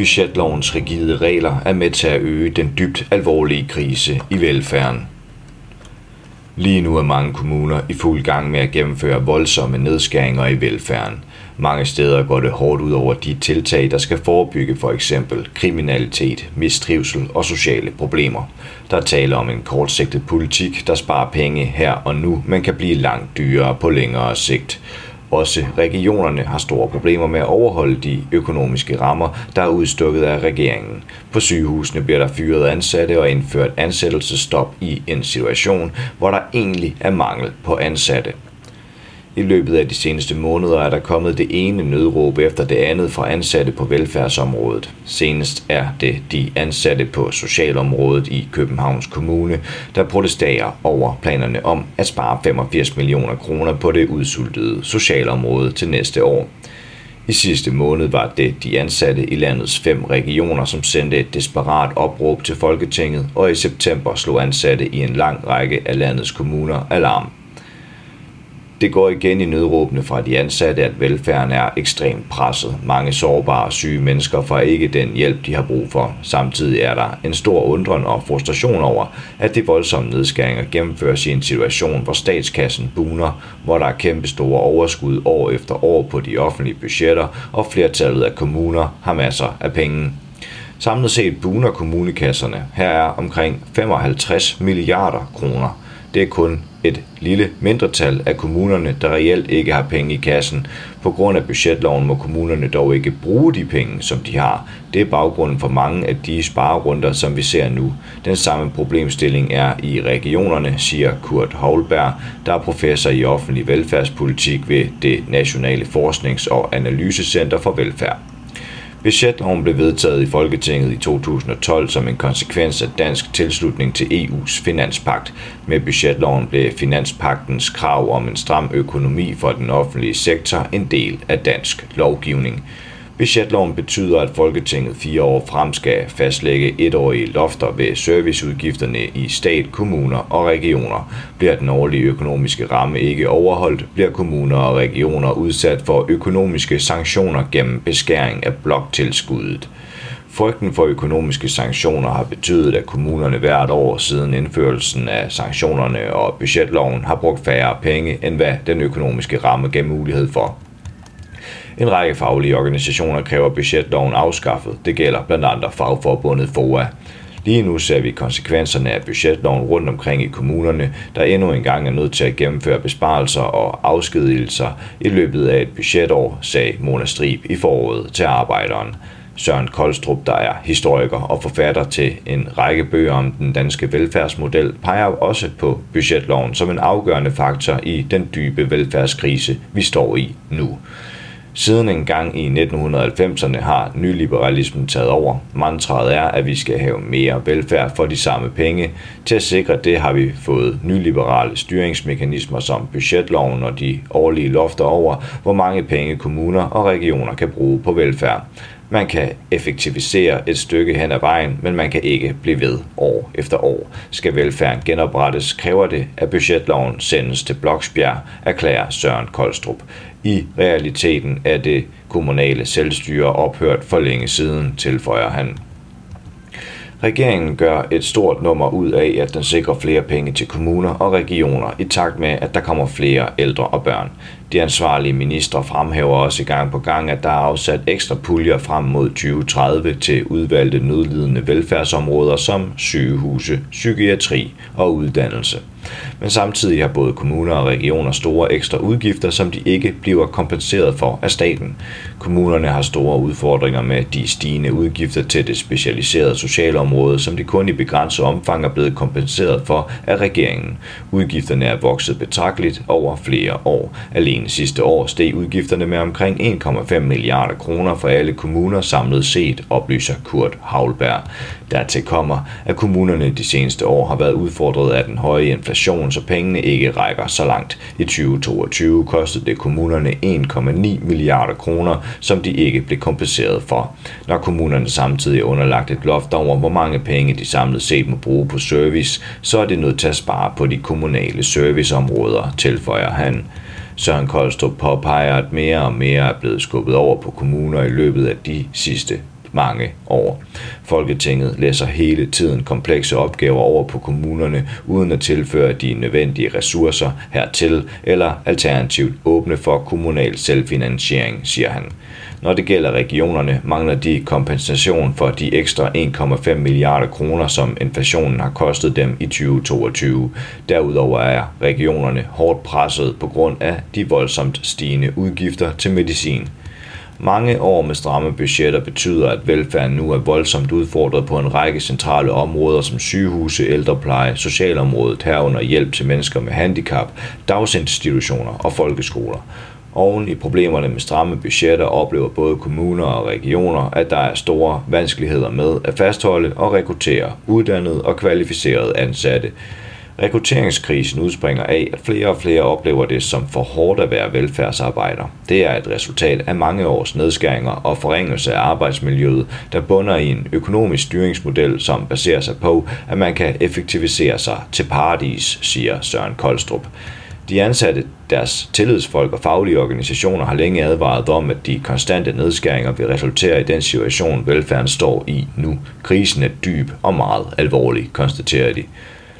budgetlovens rigide regler er med til at øge den dybt alvorlige krise i velfærden. Lige nu er mange kommuner i fuld gang med at gennemføre voldsomme nedskæringer i velfærden. Mange steder går det hårdt ud over de tiltag, der skal forebygge for eksempel kriminalitet, mistrivsel og sociale problemer. Der taler om en kortsigtet politik, der sparer penge her og nu, men kan blive langt dyrere på længere sigt. Også regionerne har store problemer med at overholde de økonomiske rammer, der er udstukket af regeringen. På sygehusene bliver der fyret ansatte og indført ansættelsestop i en situation, hvor der egentlig er mangel på ansatte. I løbet af de seneste måneder er der kommet det ene nødråb efter det andet fra ansatte på velfærdsområdet. Senest er det de ansatte på socialområdet i Københavns Kommune, der protesterer over planerne om at spare 85 millioner kroner på det udsultede socialområde til næste år. I sidste måned var det de ansatte i landets fem regioner, som sendte et desperat opråb til Folketinget, og i september slog ansatte i en lang række af landets kommuner alarm. Det går igen i nødråbene fra de ansatte, at velfærden er ekstremt presset. Mange sårbare og syge mennesker får ikke den hjælp, de har brug for. Samtidig er der en stor undren og frustration over, at de voldsomme nedskæringer gennemføres i en situation, hvor statskassen buner, hvor der er kæmpe store overskud år efter år på de offentlige budgetter, og flertallet af kommuner har masser af penge. Samlet set buner kommunekasserne. Her er omkring 55 milliarder kroner. Det er kun et lille mindretal af kommunerne, der reelt ikke har penge i kassen. På grund af budgetloven må kommunerne dog ikke bruge de penge, som de har. Det er baggrunden for mange af de sparerunder, som vi ser nu. Den samme problemstilling er i regionerne, siger Kurt Holberg, der er professor i offentlig velfærdspolitik ved det Nationale Forsknings- og Analysecenter for Velfærd. Budgetloven blev vedtaget i Folketinget i 2012 som en konsekvens af dansk tilslutning til EU's finanspagt. Med budgetloven blev finanspagtens krav om en stram økonomi for den offentlige sektor en del af dansk lovgivning. Budgetloven betyder, at Folketinget fire år frem skal fastlægge etårige lofter ved serviceudgifterne i stat, kommuner og regioner. Bliver den årlige økonomiske ramme ikke overholdt, bliver kommuner og regioner udsat for økonomiske sanktioner gennem beskæring af bloktilskuddet. Frygten for økonomiske sanktioner har betydet, at kommunerne hvert år siden indførelsen af sanktionerne og budgetloven har brugt færre penge, end hvad den økonomiske ramme gav mulighed for. En række faglige organisationer kræver budgetloven afskaffet. Det gælder blandt andre fagforbundet FOA. Lige nu ser vi konsekvenserne af budgetloven rundt omkring i kommunerne, der endnu engang er nødt til at gennemføre besparelser og afskedigelser i løbet af et budgetår, sagde Mona Strib i foråret til arbejderen. Søren Koldstrup, der er historiker og forfatter til en række bøger om den danske velfærdsmodel, peger også på budgetloven som en afgørende faktor i den dybe velfærdskrise, vi står i nu. Siden en gang i 1990'erne har nyliberalismen taget over. Mantraet er, at vi skal have mere velfærd for de samme penge. Til at sikre det har vi fået nyliberale styringsmekanismer som budgetloven og de årlige lofter over, hvor mange penge kommuner og regioner kan bruge på velfærd. Man kan effektivisere et stykke hen ad vejen, men man kan ikke blive ved år efter år. Skal velfærden genoprettes, kræver det, at budgetloven sendes til Bloksbjerg, erklærer Søren Koldstrup. I realiteten er det kommunale selvstyre ophørt for længe siden, tilføjer han. Regeringen gør et stort nummer ud af, at den sikrer flere penge til kommuner og regioner i takt med, at der kommer flere ældre og børn. De ansvarlige ministre fremhæver også gang på gang, at der er afsat ekstra puljer frem mod 2030 til udvalgte nødlidende velfærdsområder som sygehuse, psykiatri og uddannelse. Men samtidig har både kommuner og regioner store ekstra udgifter, som de ikke bliver kompenseret for af staten. Kommunerne har store udfordringer med de stigende udgifter til det specialiserede socialområde, som de kun i begrænset omfang er blevet kompenseret for af regeringen. Udgifterne er vokset betragteligt over flere år. Alene sidste år steg udgifterne med omkring 1,5 milliarder kroner for alle kommuner samlet set, oplyser Kurt Havlberg. Dertil kommer, at kommunerne de seneste år har været udfordret af den høje inflation, så pengene ikke rækker så langt. I 2022 kostede det kommunerne 1,9 milliarder kroner, som de ikke blev kompenseret for. Når kommunerne samtidig er underlagt et loft over, hvor mange penge de samlet set må bruge på service, så er det nødt til at spare på de kommunale serviceområder, tilføjer han. Søren Koldstrup påpeger, at mere og mere er blevet skubbet over på kommuner i løbet af de sidste mange år. Folketinget læser hele tiden komplekse opgaver over på kommunerne, uden at tilføre de nødvendige ressourcer hertil, eller alternativt åbne for kommunal selvfinansiering, siger han. Når det gælder regionerne, mangler de kompensation for de ekstra 1,5 milliarder kroner, som inflationen har kostet dem i 2022. Derudover er regionerne hårdt presset på grund af de voldsomt stigende udgifter til medicin. Mange år med stramme budgetter betyder, at velfærden nu er voldsomt udfordret på en række centrale områder som sygehuse, ældrepleje, socialområdet, herunder hjælp til mennesker med handicap, dagsinstitutioner og folkeskoler. Oven i problemerne med stramme budgetter oplever både kommuner og regioner, at der er store vanskeligheder med at fastholde og rekruttere uddannede og kvalificerede ansatte. Rekrutteringskrisen udspringer af, at flere og flere oplever det som for hårdt at være velfærdsarbejder. Det er et resultat af mange års nedskæringer og forringelse af arbejdsmiljøet, der bunder i en økonomisk styringsmodel, som baserer sig på, at man kan effektivisere sig til paradis, siger Søren Koldstrup. De ansatte, deres tillidsfolk og faglige organisationer har længe advaret om, at de konstante nedskæringer vil resultere i den situation, velfærden står i nu. Krisen er dyb og meget alvorlig, konstaterer de.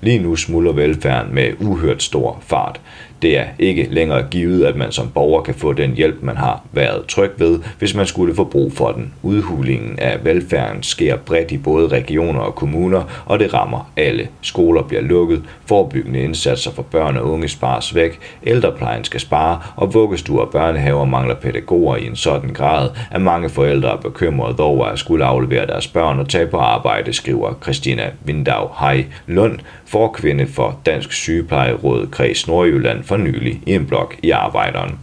Lige nu smuldrer velfærden med uhørt stor fart. Det er ikke længere givet, at man som borger kan få den hjælp, man har været tryg ved, hvis man skulle få brug for den. Udhulingen af velfærden sker bredt i både regioner og kommuner, og det rammer alle. Skoler bliver lukket, forebyggende indsatser for børn og unge spares væk, ældreplejen skal spare, og vuggestuer og børnehaver mangler pædagoger i en sådan grad, at mange forældre er bekymrede over at skulle aflevere deres børn og tage på arbejde, skriver Christina Vindau Hej Lund, forkvinde for Dansk Sygeplejeråd Kreds Nordjylland for nylig i en blog i Arbejderen.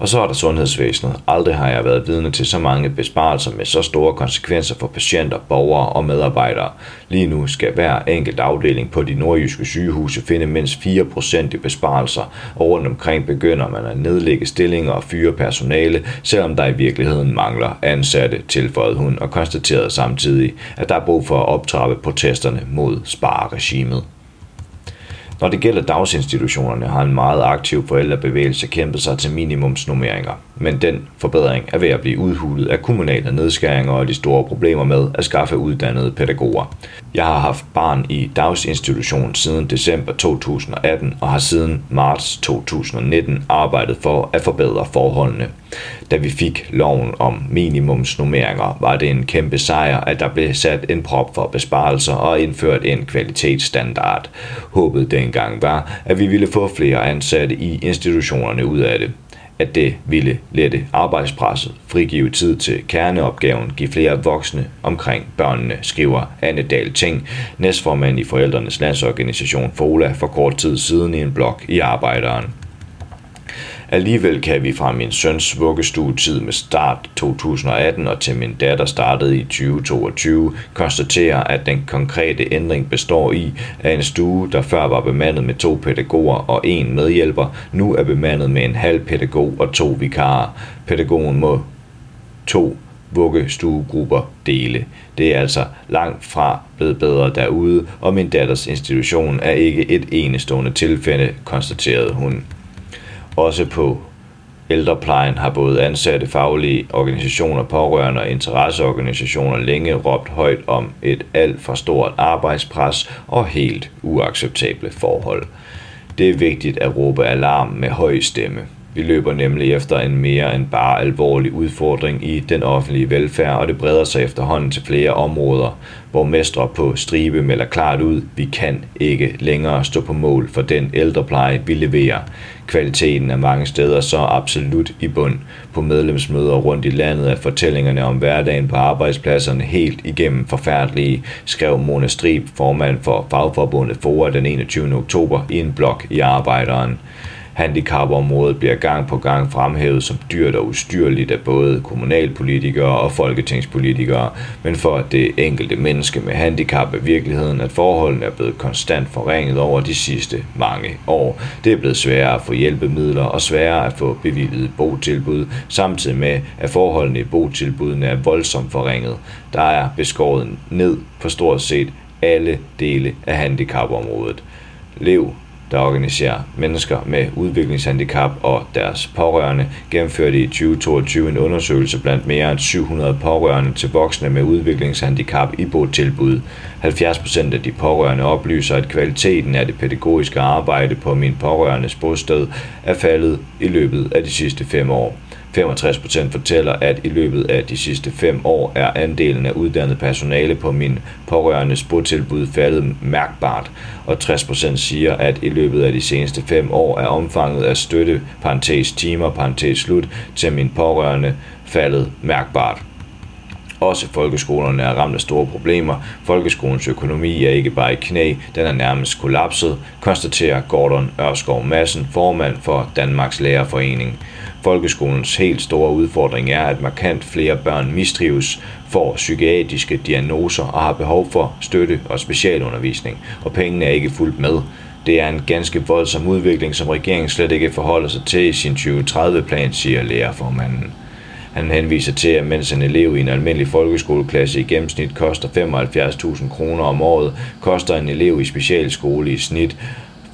Og så er der sundhedsvæsenet. Aldrig har jeg været vidne til så mange besparelser med så store konsekvenser for patienter, borgere og medarbejdere. Lige nu skal hver enkelt afdeling på de nordjyske sygehuse finde mindst 4% i besparelser, og rundt omkring begynder man at nedlægge stillinger og fyre personale, selvom der i virkeligheden mangler ansatte, tilføjede hun og konstaterede samtidig, at der er brug for at optrappe protesterne mod spareregimet. Når det gælder dagsinstitutionerne, har en meget aktiv forældrebevægelse kæmpet sig til minimumsnummeringer, men den forbedring er ved at blive udhulet af kommunale nedskæringer og de store problemer med at skaffe uddannede pædagoger. Jeg har haft barn i dagsinstitution siden december 2018 og har siden marts 2019 arbejdet for at forbedre forholdene. Da vi fik loven om minimumsnummeringer, var det en kæmpe sejr, at der blev sat en prop for besparelser og indført en kvalitetsstandard. Håbet dengang var, at vi ville få flere ansatte i institutionerne ud af det at det ville lette arbejdspresset, frigive tid til kerneopgaven, give flere voksne omkring børnene, skriver Anne Dahl Ting, næstformand i Forældrenes Landsorganisation FOLA for kort tid siden i en blog i Arbejderen. Alligevel kan vi fra min søns vuggestuetid med start 2018 og til min datter startede i 2022 konstatere, at den konkrete ændring består i, at en stue, der før var bemandet med to pædagoger og en medhjælper, nu er bemandet med en halv pædagog og to vikarer. Pædagogen må to vuggestuegrupper dele. Det er altså langt fra blevet bedre derude, og min datters institution er ikke et enestående tilfælde, konstaterede hun. Også på ældreplejen har både ansatte, faglige organisationer, pårørende og interesseorganisationer længe råbt højt om et alt for stort arbejdspres og helt uacceptable forhold. Det er vigtigt at råbe alarm med høj stemme. Vi løber nemlig efter en mere end bare alvorlig udfordring i den offentlige velfærd, og det breder sig efterhånden til flere områder, hvor mestre på stribe melder klart ud, vi kan ikke længere stå på mål for den ældrepleje, vi leverer. Kvaliteten er mange steder så absolut i bund. På medlemsmøder rundt i landet er fortællingerne om hverdagen på arbejdspladserne helt igennem forfærdelige, skrev Mona Strib, formand for Fagforbundet FOA den 21. oktober i en blog i Arbejderen. Handicapområdet bliver gang på gang fremhævet som dyrt og ustyrligt af både kommunalpolitikere og folketingspolitikere, men for det enkelte menneske med handicap er virkeligheden, at forholdene er blevet konstant forringet over de sidste mange år. Det er blevet sværere at få hjælpemidler og sværere at få bevilget botilbud, samtidig med, at forholdene i botilbudene er voldsomt forringet. Der er beskåret ned på stort set alle dele af handicapområdet. Lev der organiserer mennesker med udviklingshandicap og deres pårørende, gennemførte i 2022 en undersøgelse blandt mere end 700 pårørende til voksne med udviklingshandicap i botilbud. 70% af de pårørende oplyser, at kvaliteten af det pædagogiske arbejde på min pårørendes bosted er faldet i løbet af de sidste fem år. 65% fortæller, at i løbet af de sidste fem år er andelen af uddannet personale på min pårørende botilbud faldet mærkbart, og 60% siger, at i løbet af de seneste fem år er omfanget af støtte, parentes timer, parentes slut, til min pårørende faldet mærkbart. Også folkeskolerne er ramt af store problemer. Folkeskolens økonomi er ikke bare i knæ, den er nærmest kollapset, konstaterer Gordon Ørskov Madsen, formand for Danmarks Lærerforening. Folkeskolens helt store udfordring er, at markant flere børn mistrives, får psykiatriske diagnoser og har behov for støtte og specialundervisning, og pengene er ikke fuldt med. Det er en ganske voldsom udvikling, som regeringen slet ikke forholder sig til i sin 2030-plan, siger lærerformanden. Han henviser til, at mens en elev i en almindelig folkeskoleklasse i gennemsnit koster 75.000 kroner om året, koster en elev i specialskole i snit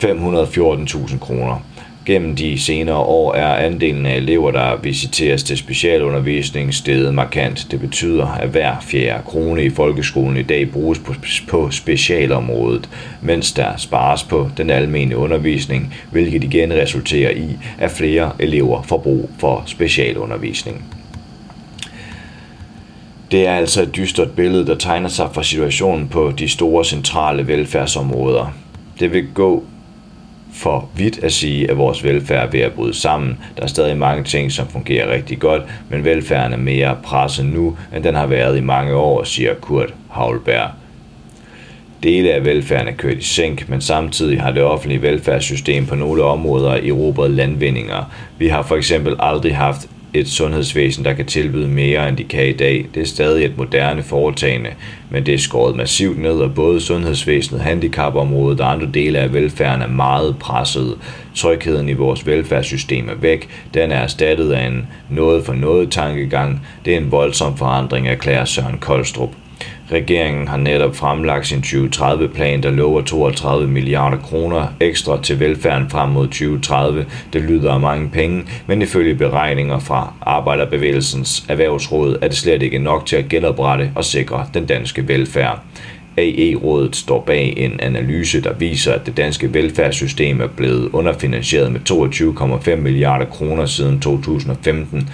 514.000 kroner. Gennem de senere år er andelen af elever, der visiteres til specialundervisning, steget markant. Det betyder, at hver fjerde krone i folkeskolen i dag bruges på, specialområdet, mens der spares på den almene undervisning, hvilket igen resulterer i, at flere elever får brug for specialundervisning. Det er altså et dystert billede, der tegner sig for situationen på de store centrale velfærdsområder. Det vil gå for vidt at sige, at vores velfærd er ved at bryde sammen. Der er stadig mange ting, som fungerer rigtig godt, men velfærden er mere presset nu, end den har været i mange år, siger Kurt Havlberg. Dele af velfærden er kørt i sænk, men samtidig har det offentlige velfærdssystem på nogle områder erobret landvindinger. Vi har for eksempel aldrig haft et sundhedsvæsen, der kan tilbyde mere, end de kan i dag. Det er stadig et moderne foretagende, men det er skåret massivt ned, og både sundhedsvæsenet, handicapområdet og andre dele af velfærden er meget presset. Trygheden i vores velfærdssystem er væk. Den er erstattet af en noget for noget tankegang. Det er en voldsom forandring, erklærer Søren Koldstrup. Regeringen har netop fremlagt sin 2030-plan, der lover 32 milliarder kroner ekstra til velfærden frem mod 2030. Det lyder af mange penge, men ifølge beregninger fra Arbejderbevægelsens Erhvervsråd er det slet ikke nok til at genoprette og sikre den danske velfærd. AE-rådet står bag en analyse, der viser, at det danske velfærdssystem er blevet underfinansieret med 22,5 milliarder kroner siden 2015.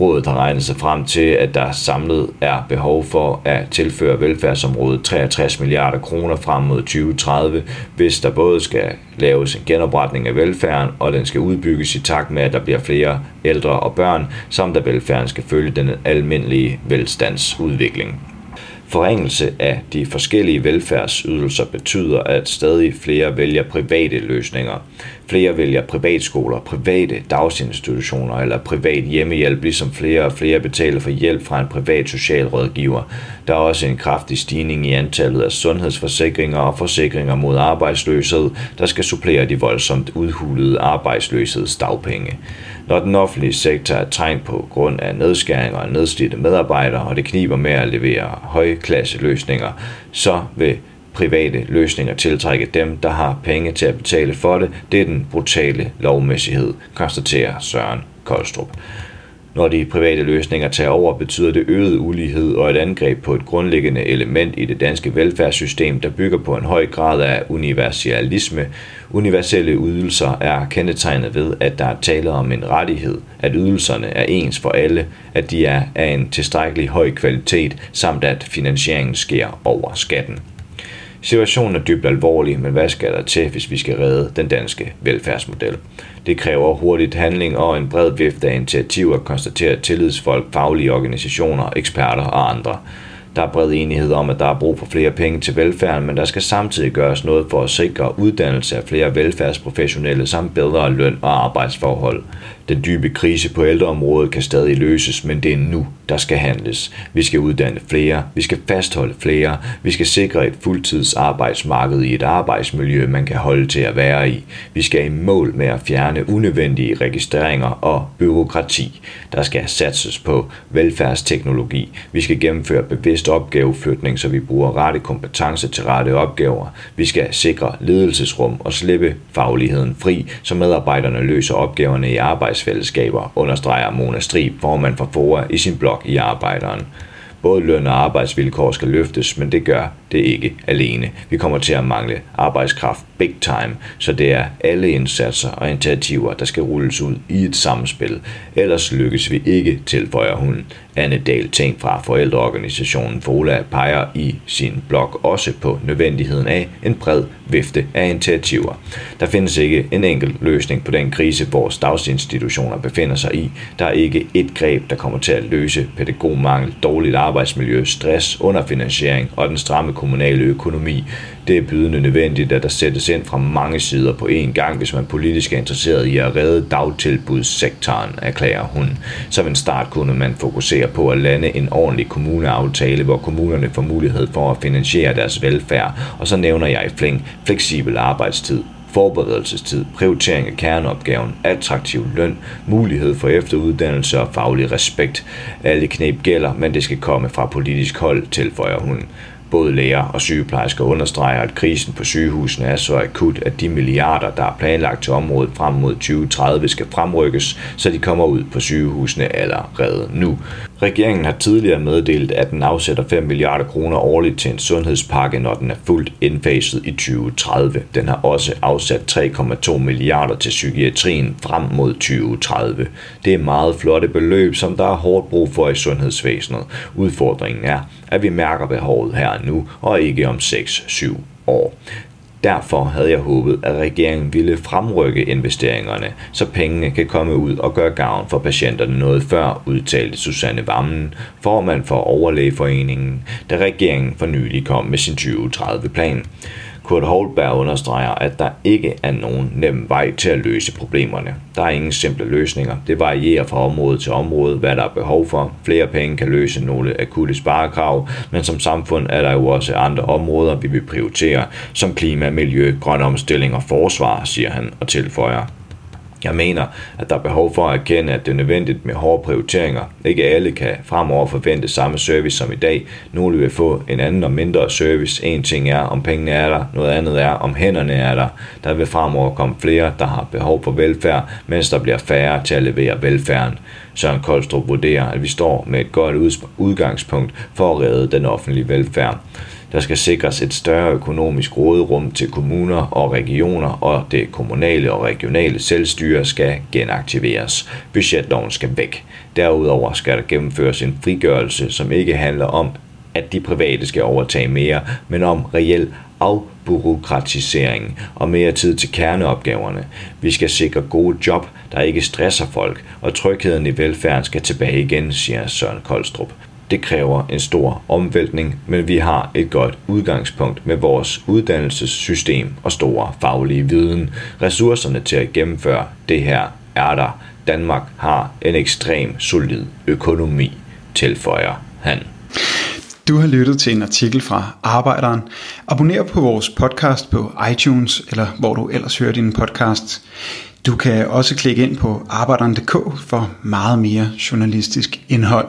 Rådet har regnet sig frem til, at der samlet er behov for at tilføre velfærdsområdet 63 milliarder kroner frem mod 2030, hvis der både skal laves en genopretning af velfærden, og den skal udbygges i takt med, at der bliver flere ældre og børn, samt at velfærden skal følge den almindelige velstandsudvikling. Forringelse af de forskellige velfærdsydelser betyder, at stadig flere vælger private løsninger. Flere vælger privatskoler, private dagsinstitutioner eller privat hjemmehjælp, ligesom flere og flere betaler for hjælp fra en privat socialrådgiver. Der er også en kraftig stigning i antallet af sundhedsforsikringer og forsikringer mod arbejdsløshed, der skal supplere de voldsomt udhulede arbejdsløshedsdagpenge. Når den offentlige sektor er trængt på grund af nedskæringer og nedslidte medarbejdere, og det kniber med at levere højklasse løsninger, så vil private løsninger tiltrække dem, der har penge til at betale for det. Det er den brutale lovmæssighed, konstaterer Søren Koldstrup. Når de private løsninger tager over, betyder det øget ulighed og et angreb på et grundlæggende element i det danske velfærdssystem, der bygger på en høj grad af universalisme. Universelle ydelser er kendetegnet ved, at der er tale om en rettighed, at ydelserne er ens for alle, at de er af en tilstrækkelig høj kvalitet, samt at finansieringen sker over skatten. Situationen er dybt alvorlig, men hvad skal der til, hvis vi skal redde den danske velfærdsmodel? Det kræver hurtigt handling og en bred vifte af initiativer, konstaterer tillidsfolk, faglige organisationer, eksperter og andre. Der er bred enighed om, at der er brug for flere penge til velfærden, men der skal samtidig gøres noget for at sikre uddannelse af flere velfærdsprofessionelle samt bedre løn og arbejdsforhold. Den dybe krise på ældreområdet kan stadig løses, men det er nu, der skal handles. Vi skal uddanne flere, vi skal fastholde flere, vi skal sikre et fuldtidsarbejdsmarked i et arbejdsmiljø, man kan holde til at være i. Vi skal i mål med at fjerne unødvendige registreringer og byråkrati. Der skal satses på velfærdsteknologi. Vi skal gennemføre bevidst opgaveflytning, så vi bruger rette kompetencer til rette opgaver. Vi skal sikre ledelsesrum og slippe fagligheden fri, så medarbejderne løser opgaverne i arbejdsfællesskaber, understreger Mona Strib, formand for FOA i sin blog i Arbejderen. Både løn og arbejdsvilkår skal løftes, men det gør det ikke alene. Vi kommer til at mangle arbejdskraft big time, så det er alle indsatser og initiativer, der skal rulles ud i et samspil. Ellers lykkes vi ikke, tilføjer hun. Anne Dahl Ting fra forældreorganisationen FOLA peger i sin blog også på nødvendigheden af en bred vifte af initiativer. Der findes ikke en enkelt løsning på den krise, vores dagsinstitutioner befinder sig i. Der er ikke et greb, der kommer til at løse pædagogmangel, dårligt arbejdsmiljø, stress, underfinansiering og den stramme kommunale økonomi. Det er bydende nødvendigt, at der sættes ind fra mange sider på én gang, hvis man politisk er interesseret i at redde dagtilbudssektoren, erklærer hun. Som en start kunne man fokusere på at lande en ordentlig kommuneaftale, hvor kommunerne får mulighed for at finansiere deres velfærd, og så nævner jeg i flæng fleksibel arbejdstid, forberedelsestid, prioritering af kerneopgaven, attraktiv løn, mulighed for efteruddannelse og faglig respekt. Alle knep gælder, men det skal komme fra politisk hold, tilføjer hun. Både læger og sygeplejersker understreger, at krisen på sygehusene er så akut, at de milliarder, der er planlagt til området frem mod 2030, skal fremrykkes, så de kommer ud på sygehusene allerede nu. Regeringen har tidligere meddelt, at den afsætter 5 milliarder kroner årligt til en sundhedspakke, når den er fuldt indfaset i 2030. Den har også afsat 3,2 milliarder til psykiatrien frem mod 2030. Det er meget flotte beløb, som der er hårdt brug for i sundhedsvæsenet. Udfordringen er, at vi mærker behovet her nu, og ikke om 6-7 år. Derfor havde jeg håbet, at regeringen ville fremrykke investeringerne, så pengene kan komme ud og gøre gavn for patienterne noget før, udtalte Susanne Vammen, formand for Overlægeforeningen, da regeringen for nylig kom med sin 2030-plan. Kurt Holberg understreger, at der ikke er nogen nem vej til at løse problemerne. Der er ingen simple løsninger. Det varierer fra område til område, hvad der er behov for. Flere penge kan løse nogle akutte sparekrav, men som samfund er der jo også andre områder, vi vil prioritere, som klima, miljø, grøn omstilling og forsvar, siger han og tilføjer. Jeg mener, at der er behov for at erkende, at det er nødvendigt med hårde prioriteringer. Ikke alle kan fremover forvente samme service som i dag. Nogle vil få en anden og mindre service. En ting er, om pengene er der. Noget andet er, om hænderne er der. Der vil fremover komme flere, der har behov for velfærd, mens der bliver færre til at levere velfærden. Søren Koldstrup vurderer, at vi står med et godt udgangspunkt for at redde den offentlige velfærd. Der skal sikres et større økonomisk råderum til kommuner og regioner, og det kommunale og regionale selvstyre skal genaktiveres. Budgetloven skal væk. Derudover skal der gennemføres en frigørelse, som ikke handler om, at de private skal overtage mere, men om reel afbureaukratisering og mere tid til kerneopgaverne. Vi skal sikre gode job, der ikke stresser folk, og trygheden i velfærden skal tilbage igen, siger Søren Koldstrup. Det kræver en stor omvæltning, men vi har et godt udgangspunkt med vores uddannelsessystem og store faglige viden. Ressourcerne til at gennemføre det her er der. Danmark har en ekstrem solid økonomi, tilføjer han. Du har lyttet til en artikel fra Arbejderen. Abonner på vores podcast på iTunes, eller hvor du ellers hører din podcast. Du kan også klikke ind på arbejderen.dk for meget mere journalistisk indhold.